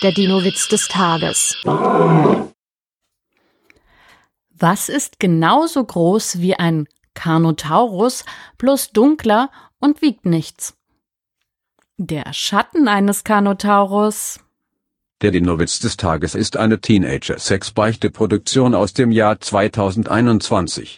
Der Dino-Witz des Tages. Was ist genauso groß wie ein Carnotaurus, bloß dunkler und wiegt nichts? Der Schatten eines Carnotaurus. Der Dino-Witz des Tages ist eine Teenager-Sex-Beichte-Produktion aus dem Jahr 2021.